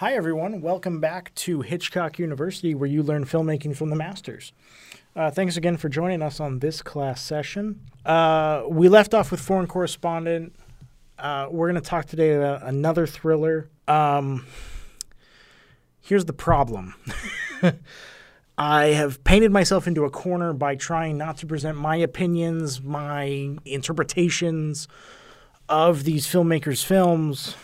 Hi, everyone. Welcome back to Hitchcock University, where you learn filmmaking from the masters. Uh, thanks again for joining us on this class session. Uh, we left off with Foreign Correspondent. Uh, we're going to talk today about another thriller. Um, here's the problem I have painted myself into a corner by trying not to present my opinions, my interpretations of these filmmakers' films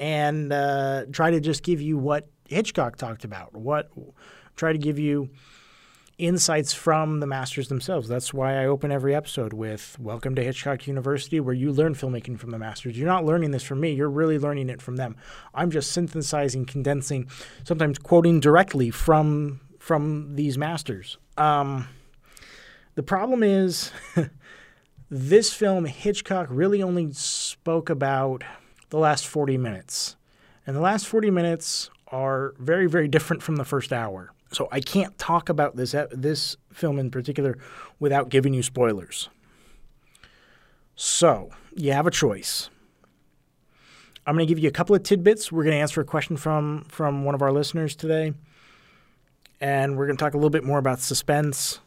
and uh, try to just give you what Hitchcock talked about. What try to give you insights from the masters themselves. That's why I open every episode with "Welcome to Hitchcock University, where you learn filmmaking from the masters." You're not learning this from me; you're really learning it from them. I'm just synthesizing, condensing, sometimes quoting directly from from these masters. Um, the problem is. this film, Hitchcock really only spoke about the last 40 minutes. And the last 40 minutes are very, very different from the first hour. So I can't talk about this this film in particular without giving you spoilers. So you have a choice. I'm going to give you a couple of tidbits. We're going to answer a question from from one of our listeners today, and we're going to talk a little bit more about suspense,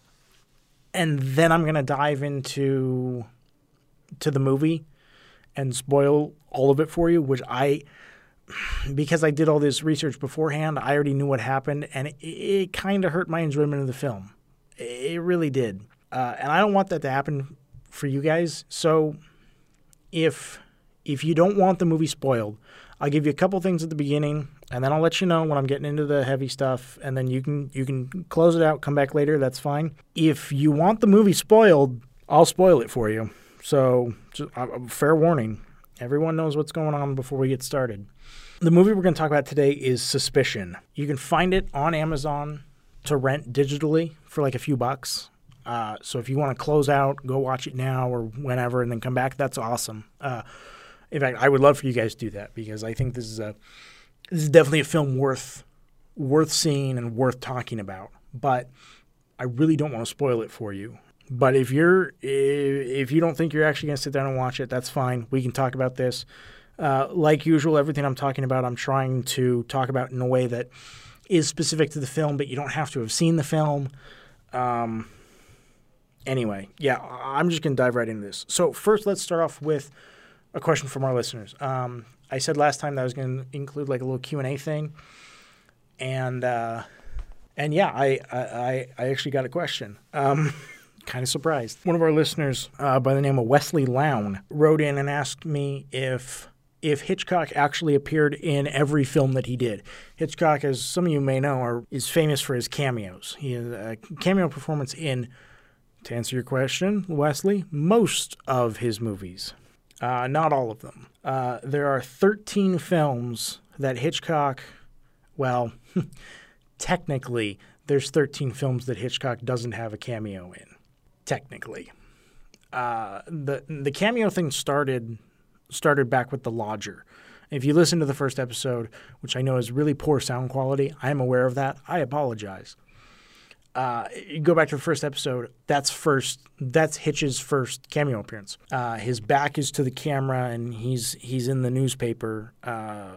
and then I'm going to dive into to the movie and spoil all of it for you, which I because I did all this research beforehand, I already knew what happened, and it, it kind of hurt my enjoyment of the film. It really did, uh, and I don't want that to happen for you guys. So, if if you don't want the movie spoiled, I'll give you a couple things at the beginning, and then I'll let you know when I'm getting into the heavy stuff, and then you can you can close it out, come back later. That's fine. If you want the movie spoiled, I'll spoil it for you. So, just, uh, fair warning. Everyone knows what's going on before we get started. The movie we're going to talk about today is Suspicion. You can find it on Amazon to rent digitally for like a few bucks. Uh, so if you want to close out, go watch it now or whenever, and then come back. That's awesome. Uh, in fact, I would love for you guys to do that because I think this is a this is definitely a film worth worth seeing and worth talking about. But I really don't want to spoil it for you. But if you're if you don't think you're actually going to sit down and watch it, that's fine. We can talk about this. Uh, like usual, everything I'm talking about, I'm trying to talk about in a way that is specific to the film, but you don't have to have seen the film. Um, anyway, yeah, I'm just going to dive right into this. So first, let's start off with a question from our listeners. Um, I said last time that I was going to include like a little Q and A thing, and uh, and yeah, I, I I actually got a question. Um, kind of surprised. One of our listeners uh, by the name of Wesley Lown wrote in and asked me if if Hitchcock actually appeared in every film that he did. Hitchcock, as some of you may know, are, is famous for his cameos. He has a cameo performance in, to answer your question, Wesley, most of his movies. Uh, not all of them. Uh, there are 13 films that Hitchcock, well, technically, there's 13 films that Hitchcock doesn't have a cameo in technically. Uh, the the cameo thing started started back with the lodger. If you listen to the first episode, which I know is really poor sound quality, I am aware of that. I apologize. Uh, you go back to the first episode. That's first. That's Hitch's first cameo appearance. Uh, his back is to the camera, and he's he's in the newspaper uh,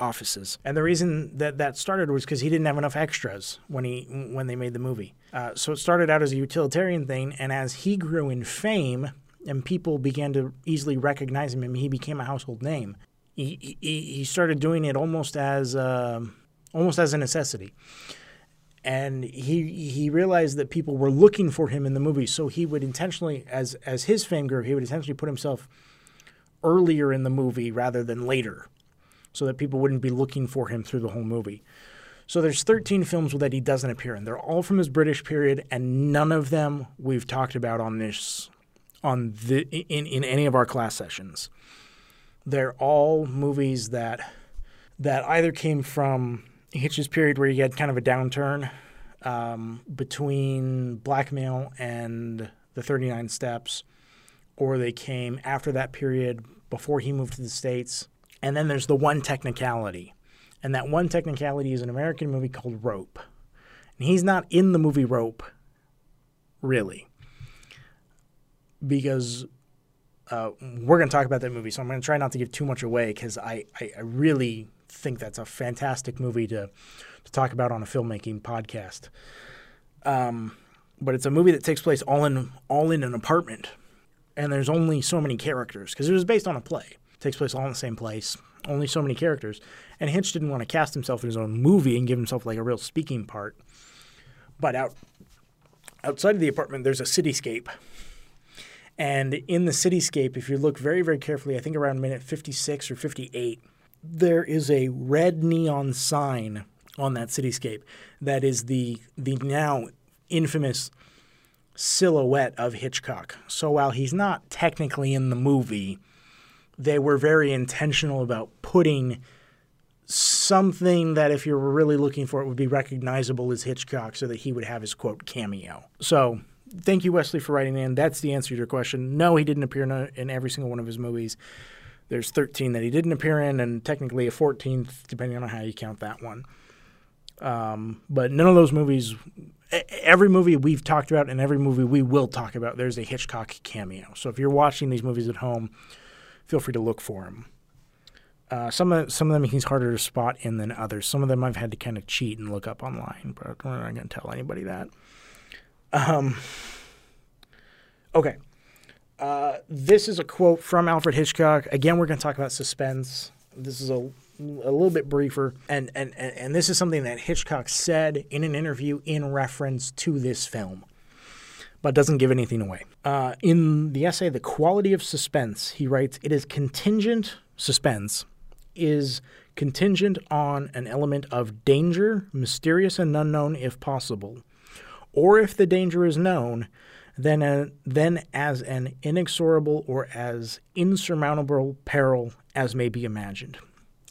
offices. And the reason that that started was because he didn't have enough extras when he when they made the movie. Uh, so it started out as a utilitarian thing, and as he grew in fame and people began to easily recognize him, and he became a household name. He he, he started doing it almost as uh, almost as a necessity. And he he realized that people were looking for him in the movie, so he would intentionally, as as his fame grew, he would intentionally put himself earlier in the movie rather than later so that people wouldn't be looking for him through the whole movie. So there's 13 films that he doesn't appear in. They're all from his British period, and none of them we've talked about on this on the in, in any of our class sessions. They're all movies that that either came from Hitch's period where he had kind of a downturn um, between Blackmail and the 39 Steps, or they came after that period before he moved to the States and then there's the one technicality. And that one technicality is an American movie called Rope. And he's not in the movie Rope, really. Because uh, we're going to talk about that movie, so I'm going to try not to give too much away because I, I, I, really think that's a fantastic movie to to talk about on a filmmaking podcast. Um, but it's a movie that takes place all in all in an apartment, and there's only so many characters because it was based on a play. Takes place all in the same place, only so many characters. And Hitch didn't want to cast himself in his own movie and give himself like a real speaking part. But out outside of the apartment, there's a cityscape. And in the cityscape, if you look very, very carefully, I think around minute 56 or 58, there is a red neon sign on that cityscape that is the the now infamous silhouette of Hitchcock. So while he's not technically in the movie, they were very intentional about putting something that if you were really looking for it would be recognizable as Hitchcock so that he would have his quote cameo. So thank you Wesley for writing in. That's the answer to your question. No, he didn't appear in, in every single one of his movies. There's 13 that he didn't appear in and technically a 14th depending on how you count that one. Um, but none of those movies every movie we've talked about and every movie we will talk about there's a Hitchcock cameo. So if you're watching these movies at home, feel free to look for him. Uh, some of some of them he's harder to spot in than others. Some of them I've had to kind of cheat and look up online, but I'm not going to tell anybody that. Um, okay. Uh, this is a quote from Alfred Hitchcock. Again, we're going to talk about suspense. This is a, a little bit briefer, and, and, and this is something that Hitchcock said in an interview in reference to this film but doesn't give anything away. Uh, in the essay, The Quality of Suspense, he writes, It is contingent, suspense, is contingent on an element of danger, mysterious and unknown if possible, or if the danger is known, then, a, then as an inexorable or as insurmountable peril as may be imagined.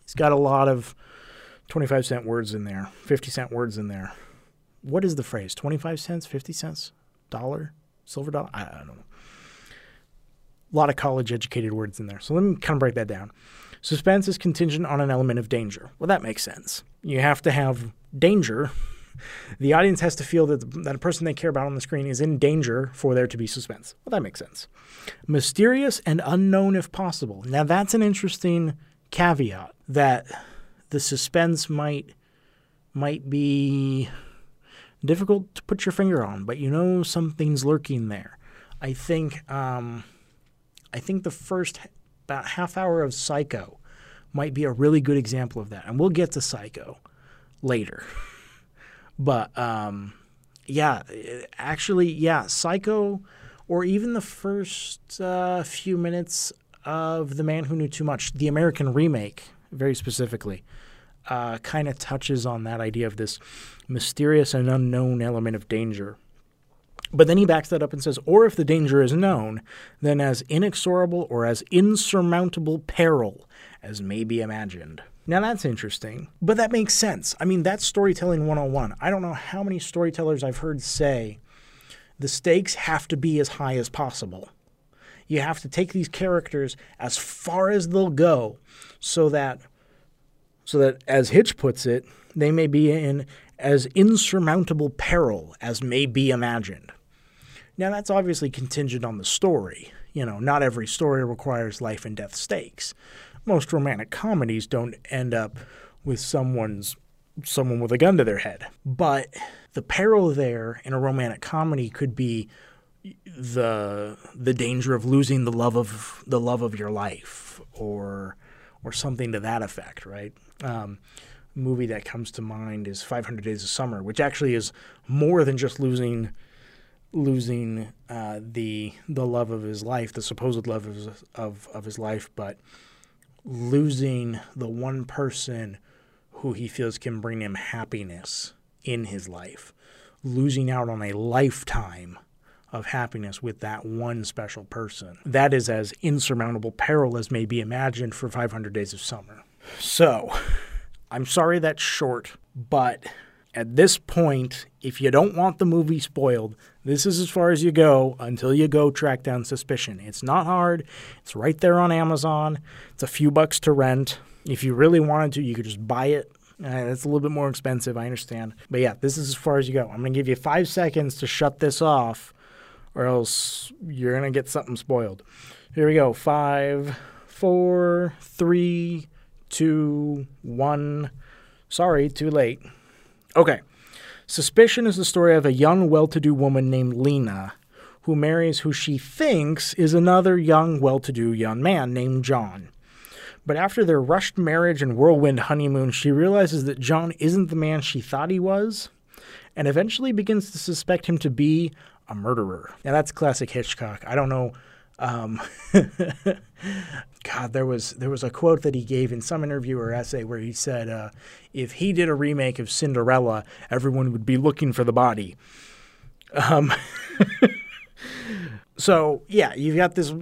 He's got a lot of 25 cent words in there, 50 cent words in there. What is the phrase? 25 cents, 50 cents? Dollar, silver dollar. I, I don't know. A lot of college educated words in there. So let me kind of break that down. Suspense is contingent on an element of danger. Well, that makes sense. You have to have danger. The audience has to feel that, the, that a person they care about on the screen is in danger for there to be suspense. Well, that makes sense. Mysterious and unknown if possible. Now, that's an interesting caveat that the suspense might might be difficult to put your finger on, but you know something's lurking there. I think um, I think the first about half hour of Psycho might be a really good example of that, and we'll get to Psycho later. but um, yeah, actually, yeah, Psycho, or even the first uh, few minutes of The Man Who Knew Too Much, the American remake, very specifically uh, kind of touches on that idea of this mysterious and unknown element of danger. But then he backs that up and says, or if the danger is known, then as inexorable or as insurmountable peril as may be imagined. Now that's interesting, but that makes sense. I mean, that's storytelling 101. I don't know how many storytellers I've heard say the stakes have to be as high as possible. You have to take these characters as far as they'll go so that so that, as Hitch puts it, they may be in as insurmountable peril as may be imagined. Now, that's obviously contingent on the story. You know, not every story requires life and death stakes. Most romantic comedies don't end up with someone's someone with a gun to their head. But the peril there in a romantic comedy could be the the danger of losing the love of the love of your life or or something to that effect, right? Um, movie that comes to mind is 500 Days of Summer, which actually is more than just losing losing uh, the the love of his life, the supposed love of of, of his life, but losing the one person who he feels can bring him happiness in his life, losing out on a lifetime of happiness with that one special person. That is as insurmountable peril as may be imagined for 500 Days of Summer. So, I'm sorry that's short, but at this point, if you don't want the movie spoiled, this is as far as you go until you go track down Suspicion. It's not hard, it's right there on Amazon. It's a few bucks to rent. If you really wanted to, you could just buy it. Uh, it's a little bit more expensive, I understand. But yeah, this is as far as you go. I'm going to give you five seconds to shut this off or else you're going to get something spoiled. Here we go. Five, four, three, two, one. Sorry, too late. Okay. Suspicion is the story of a young, well to do woman named Lina who marries who she thinks is another young, well to do young man named John. But after their rushed marriage and whirlwind honeymoon, she realizes that John isn't the man she thought he was, and eventually begins to suspect him to be a murderer. Now that's classic Hitchcock. I don't know. Um, God, there was there was a quote that he gave in some interview or essay where he said, uh, "If he did a remake of Cinderella, everyone would be looking for the body." Um, so yeah, you've got this.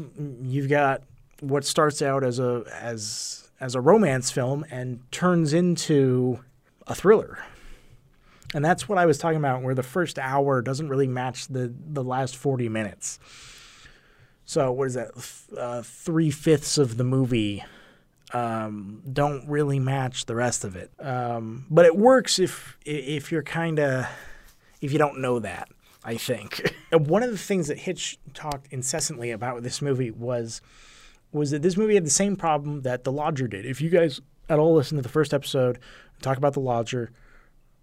You've got what starts out as a as as a romance film and turns into a thriller. And that's what I was talking about, where the first hour doesn't really match the the last forty minutes. So what is that? Uh, Three fifths of the movie um, don't really match the rest of it. Um, but it works if if you're kind of if you don't know that. I think one of the things that Hitch talked incessantly about with this movie was was that this movie had the same problem that The Lodger did. If you guys at all listen to the first episode, talk about The Lodger,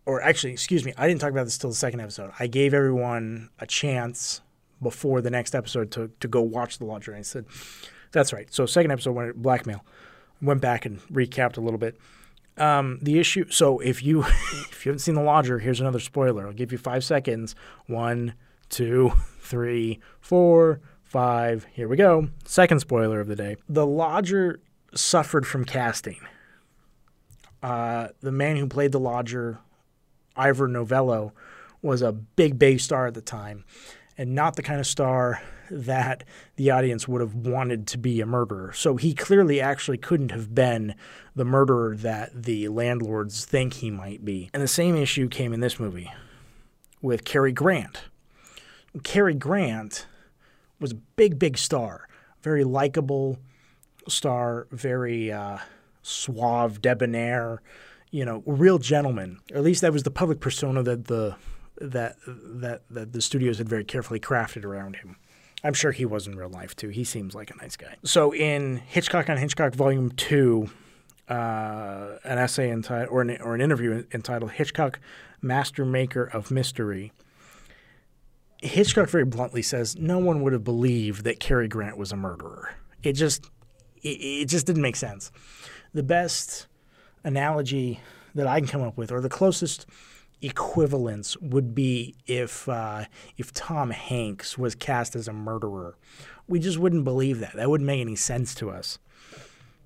or actually, excuse me, I didn't talk about this till the second episode. I gave everyone a chance before the next episode to, to go watch The Lodger. I said, that's right. So second episode went blackmail. Went back and recapped a little bit. Um, the issue. So if you if you haven't seen The Lodger, here's another spoiler. I'll give you five seconds. One, two, three, four, five. Here we go. Second spoiler of the day. The Lodger suffered from casting. Uh, the man who played the Lodger, Ivor Novello, was a big bay star at the time, and not the kind of star that the audience would have wanted to be a murderer. So he clearly actually couldn't have been the murderer that the landlords think he might be. And the same issue came in this movie with Cary Grant. Cary Grant was a big, big star, very likable star, very uh, suave, debonair, you know, real gentleman. Or at least that was the public persona that the that that that the studios had very carefully crafted around him. I'm sure he was in real life too. He seems like a nice guy. So in Hitchcock on Hitchcock Volume Two, uh, an essay entitled or an, or an interview entitled "Hitchcock, Master Maker of Mystery." Hitchcock very bluntly says no one would have believed that Cary Grant was a murderer. It just it, it just didn't make sense. The best analogy that I can come up with, or the closest equivalence, would be if uh, if Tom Hanks was cast as a murderer. We just wouldn't believe that. That wouldn't make any sense to us.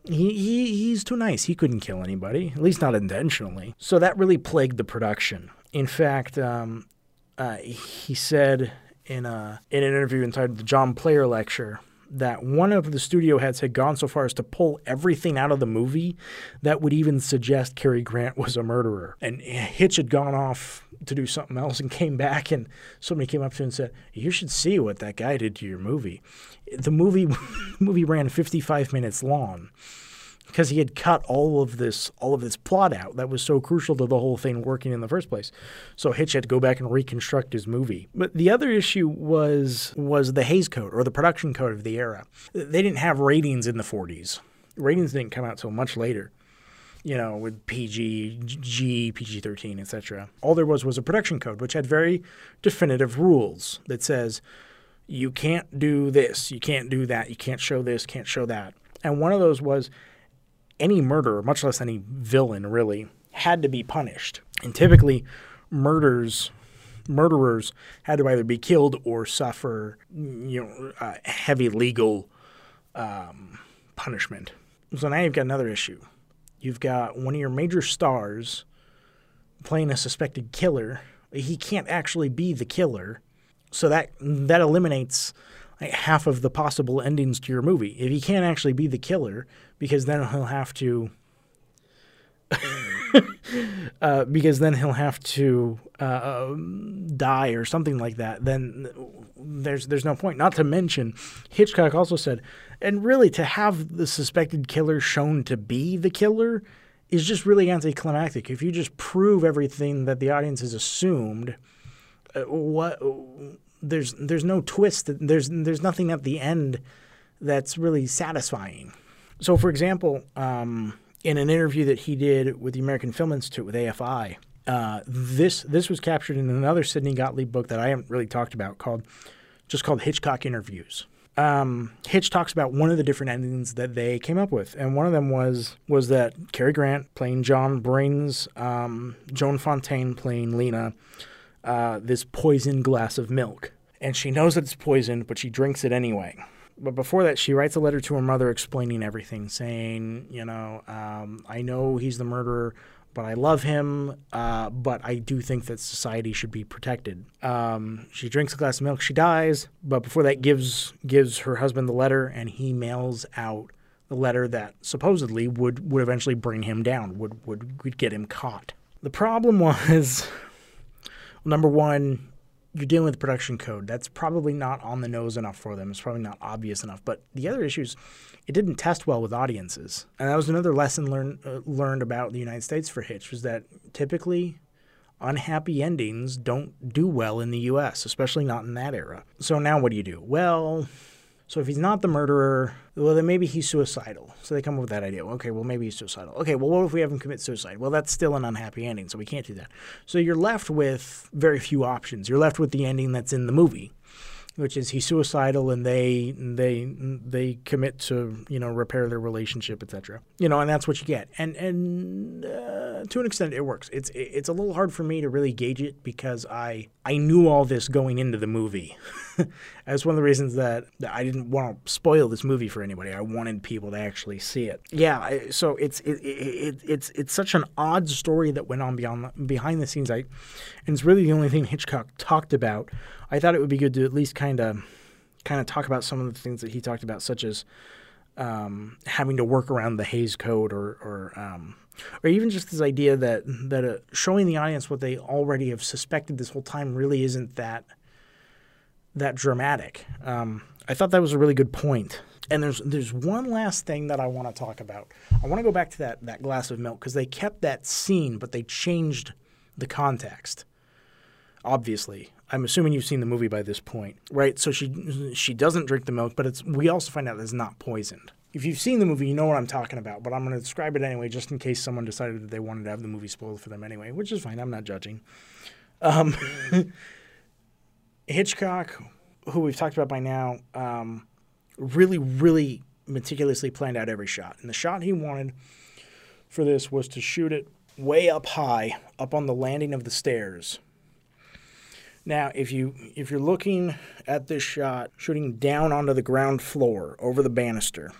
He, he he's too nice. He couldn't kill anybody, at least not intentionally. So that really plagued the production. In fact, um, uh, he said in a in an interview entitled "The John Player Lecture" that one of the studio heads had gone so far as to pull everything out of the movie that would even suggest Cary Grant was a murderer. And Hitch had gone off to do something else and came back, and somebody came up to him and said, "You should see what that guy did to your movie." The movie movie ran 55 minutes long because he had cut all of this all of this plot out that was so crucial to the whole thing working in the first place. So Hitch had to go back and reconstruct his movie. But the other issue was was the Hays Code or the production code of the era. They didn't have ratings in the 40s. Ratings didn't come out till much later. You know, with PG, G, PG 13, etc. All there was was a production code, which had very definitive rules that says you can't do this, you can't do that, you can't show this, can't show that. And one of those was any murderer, much less any villain, really, had to be punished. And typically, murders murderers had to either be killed or suffer, you know, uh, heavy legal um, punishment. So now you've got another issue. You've got one of your major stars playing a suspected killer. He can't actually be the killer, so that that eliminates like half of the possible endings to your movie. If he can't actually be the killer, because then he'll have to. uh, because then he'll have to uh, um, die or something like that. Then there's there's no point. Not to mention, Hitchcock also said, and really to have the suspected killer shown to be the killer is just really anticlimactic. If you just prove everything that the audience has assumed, uh, what there's there's no twist. There's there's nothing at the end that's really satisfying. So, for example, um, in an interview that he did with the American Film Institute with AFI. Uh, this this was captured in another Sidney Gottlieb book that I haven't really talked about called just called Hitchcock Interviews. Um, Hitch talks about one of the different endings that they came up with, and one of them was was that Cary Grant playing John brings um, Joan Fontaine playing Lina uh, this poisoned glass of milk, and she knows that it's poisoned, but she drinks it anyway. But before that, she writes a letter to her mother explaining everything, saying, you know, um, I know he's the murderer but I love him. Uh, but I do think that society should be protected. Um, she drinks a glass of milk. She dies, but before that, gives gives her husband the letter, and he mails out the letter that supposedly would would eventually bring him down, would would, would get him caught. The problem was, number one, you're dealing with production code. That's probably not on the nose enough for them. It's probably not obvious enough. But the other issues, it didn't test well with audiences, and that was another lesson learned uh, learned about the United States for Hitch was that typically unhappy endings don't do well in the U.S., especially not in that era. So now what do you do? Well, so if he's not the murderer, well, then maybe he's suicidal. So they come up with that idea. Okay, well, maybe he's suicidal. Okay, well, what if we have him commit suicide? Well, that's still an unhappy ending, so we can't do that. So you're left with very few options. You're left with the ending that's in the movie which is he's suicidal and they they they commit to you know repair their relationship etc you know and that's what you get and and uh, to an extent it works it's it's a little hard for me to really gauge it because i i knew all this going into the movie that's one of the reasons that, that i didn't want to spoil this movie for anybody. I wanted people to actually see it. Yeah so it's it, it, it's it's such an odd story that went on beyond behind the scenes. I and it's really the only thing hitchcock talked about. I thought it would be good to at least kind of kind of talk about some of the things that he talked about, such as um, having to work around the Hays Code, or or um, or even just this idea that that uh, showing the audience what they already have suspected this whole time really isn't that that dramatic. Um, I thought that was a really good point. And there's there's one last thing that I want to talk about. I want to go back to that that glass of milk because they kept that scene, but they changed the context. Obviously, I'm assuming you've seen the movie by this point, right? So she she doesn't drink the milk, but it's we also find out it's not poisoned. If you've seen the movie, you know what I'm talking about, but I'm going to describe it anyway, just in case someone decided that they wanted to have the movie spoiled for them anyway, which is fine. I'm not judging. Um, Hitchcock, who we've talked about by now, um, really, really meticulously planned out every shot. And the shot he wanted for this was to shoot it way up high, up on the landing of the stairs now, if you if you're looking at this shot shooting down onto the ground floor over the banister,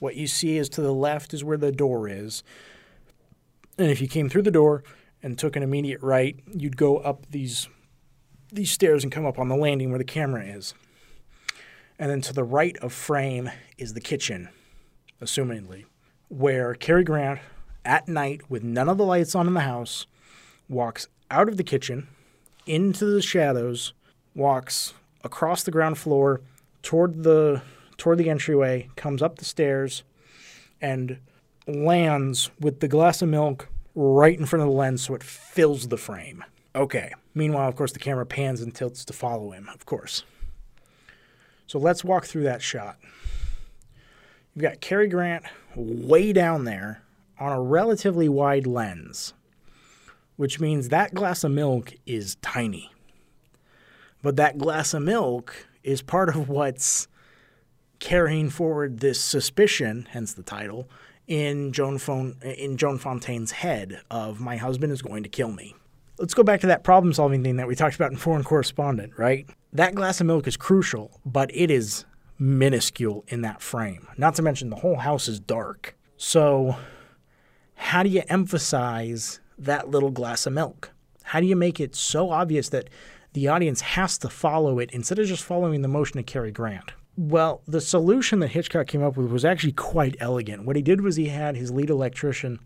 what you see is to the left is where the door is. And if you came through the door and took an immediate right, you'd go up these these stairs and come up on the landing where the camera is. And then to the right of frame is the kitchen, assumingly, where Cary Grant at night with none of the lights on in the house walks out of the kitchen into the shadows, walks across the ground floor toward the toward the entryway, comes up the stairs, and lands with the glass of milk right in front of the lens so it fills the frame. Okay. Meanwhile, of course, the camera pans and tilts to follow him, of course. So let's walk through that shot. You've got Cary Grant way down there on a relatively wide lens which means that glass of milk is tiny. But that glass of milk is part of what's carrying forward this suspicion, hence the title, in Joan, Fon- in Joan Fontaine's head of my husband is going to kill me. Let's go back to that problem solving thing that we talked about in Foreign Correspondent, right? That glass of milk is crucial, but it is minuscule in that frame. Not to mention the whole house is dark. So, how do you emphasize that little glass of milk? How do you make it so obvious that the audience has to follow it instead of just following the motion of Cary Grant? Well, the solution that Hitchcock came up with was actually quite elegant. What he did was he had his lead electrician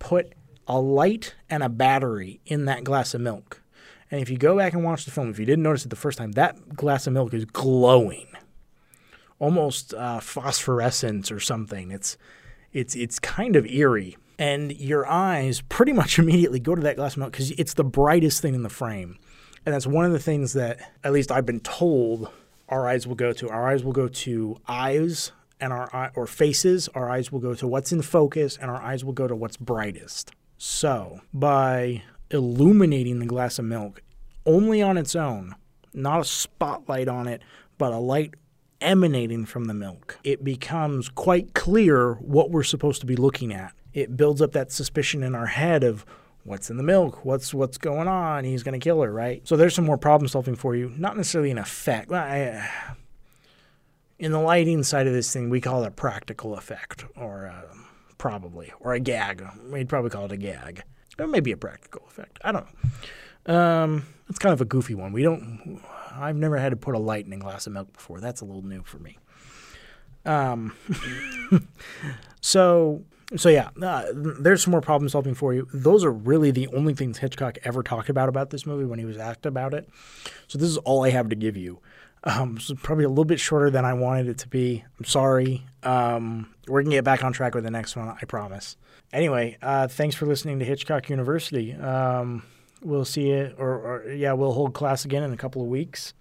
put a light and a battery in that glass of milk. And if you go back and watch the film, if you didn't notice it the first time, that glass of milk is glowing, almost uh, phosphorescent or something. It's it's it's kind of eerie and your eyes pretty much immediately go to that glass of milk because it's the brightest thing in the frame. And that's one of the things that, at least I've been told, our eyes will go to. Our eyes will go to eyes and our eye, or faces, our eyes will go to what's in focus, and our eyes will go to what's brightest. So by illuminating the glass of milk only on its own, not a spotlight on it, but a light emanating from the milk, it becomes quite clear what we're supposed to be looking at. It builds up that suspicion in our head of what's in the milk, what's what's going on. He's going to kill her, right? So there's some more problem solving for you. Not necessarily an effect. I, in the lighting side of this thing, we call it a practical effect, or uh, probably, or a gag. We'd probably call it a gag, or maybe a practical effect. I don't know. Um, it's kind of a goofy one. We don't. I've never had to put a light in a glass of milk before. That's a little new for me. Um, so so yeah, uh, there's some more problem solving for you. Those are really the only things Hitchcock ever talked about about this movie when he was asked about it. So this is all I have to give you. Um, so probably a little bit shorter than I wanted it to be. I'm sorry. Um, we're gonna get back on track with the next one, I promise. Anyway, uh, thanks for listening to Hitchcock University. Um, we'll see you, or, or, yeah, we'll hold class again in a couple of weeks.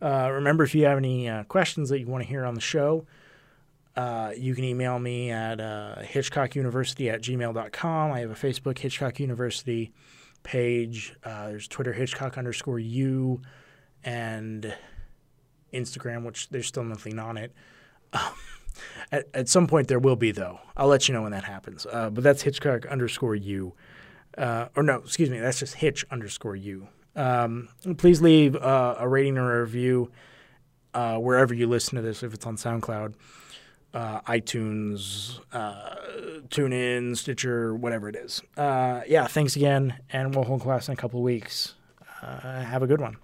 Uh, remember, if you have any uh, questions that you want to hear on the show, uh, you can email me at uh, hitchcockuniversity at gmail.com. I have a Facebook Hitchcock University page. Uh, there's Twitter Hitchcock underscore U and Instagram, which there's still nothing on it. At, at some point there will be though. I'll let you know when that happens. Uh, but that's Hitchcock underscore U. Uh, or no, excuse me, that's just Hitch underscore U. Um, please leave uh, a rating or a review uh, wherever you listen to this, if it's on SoundCloud, uh, iTunes, uh, TuneIn, Stitcher, whatever it is. Yeah, thanks again, and we'll hold class in a couple of weeks. Have a good one.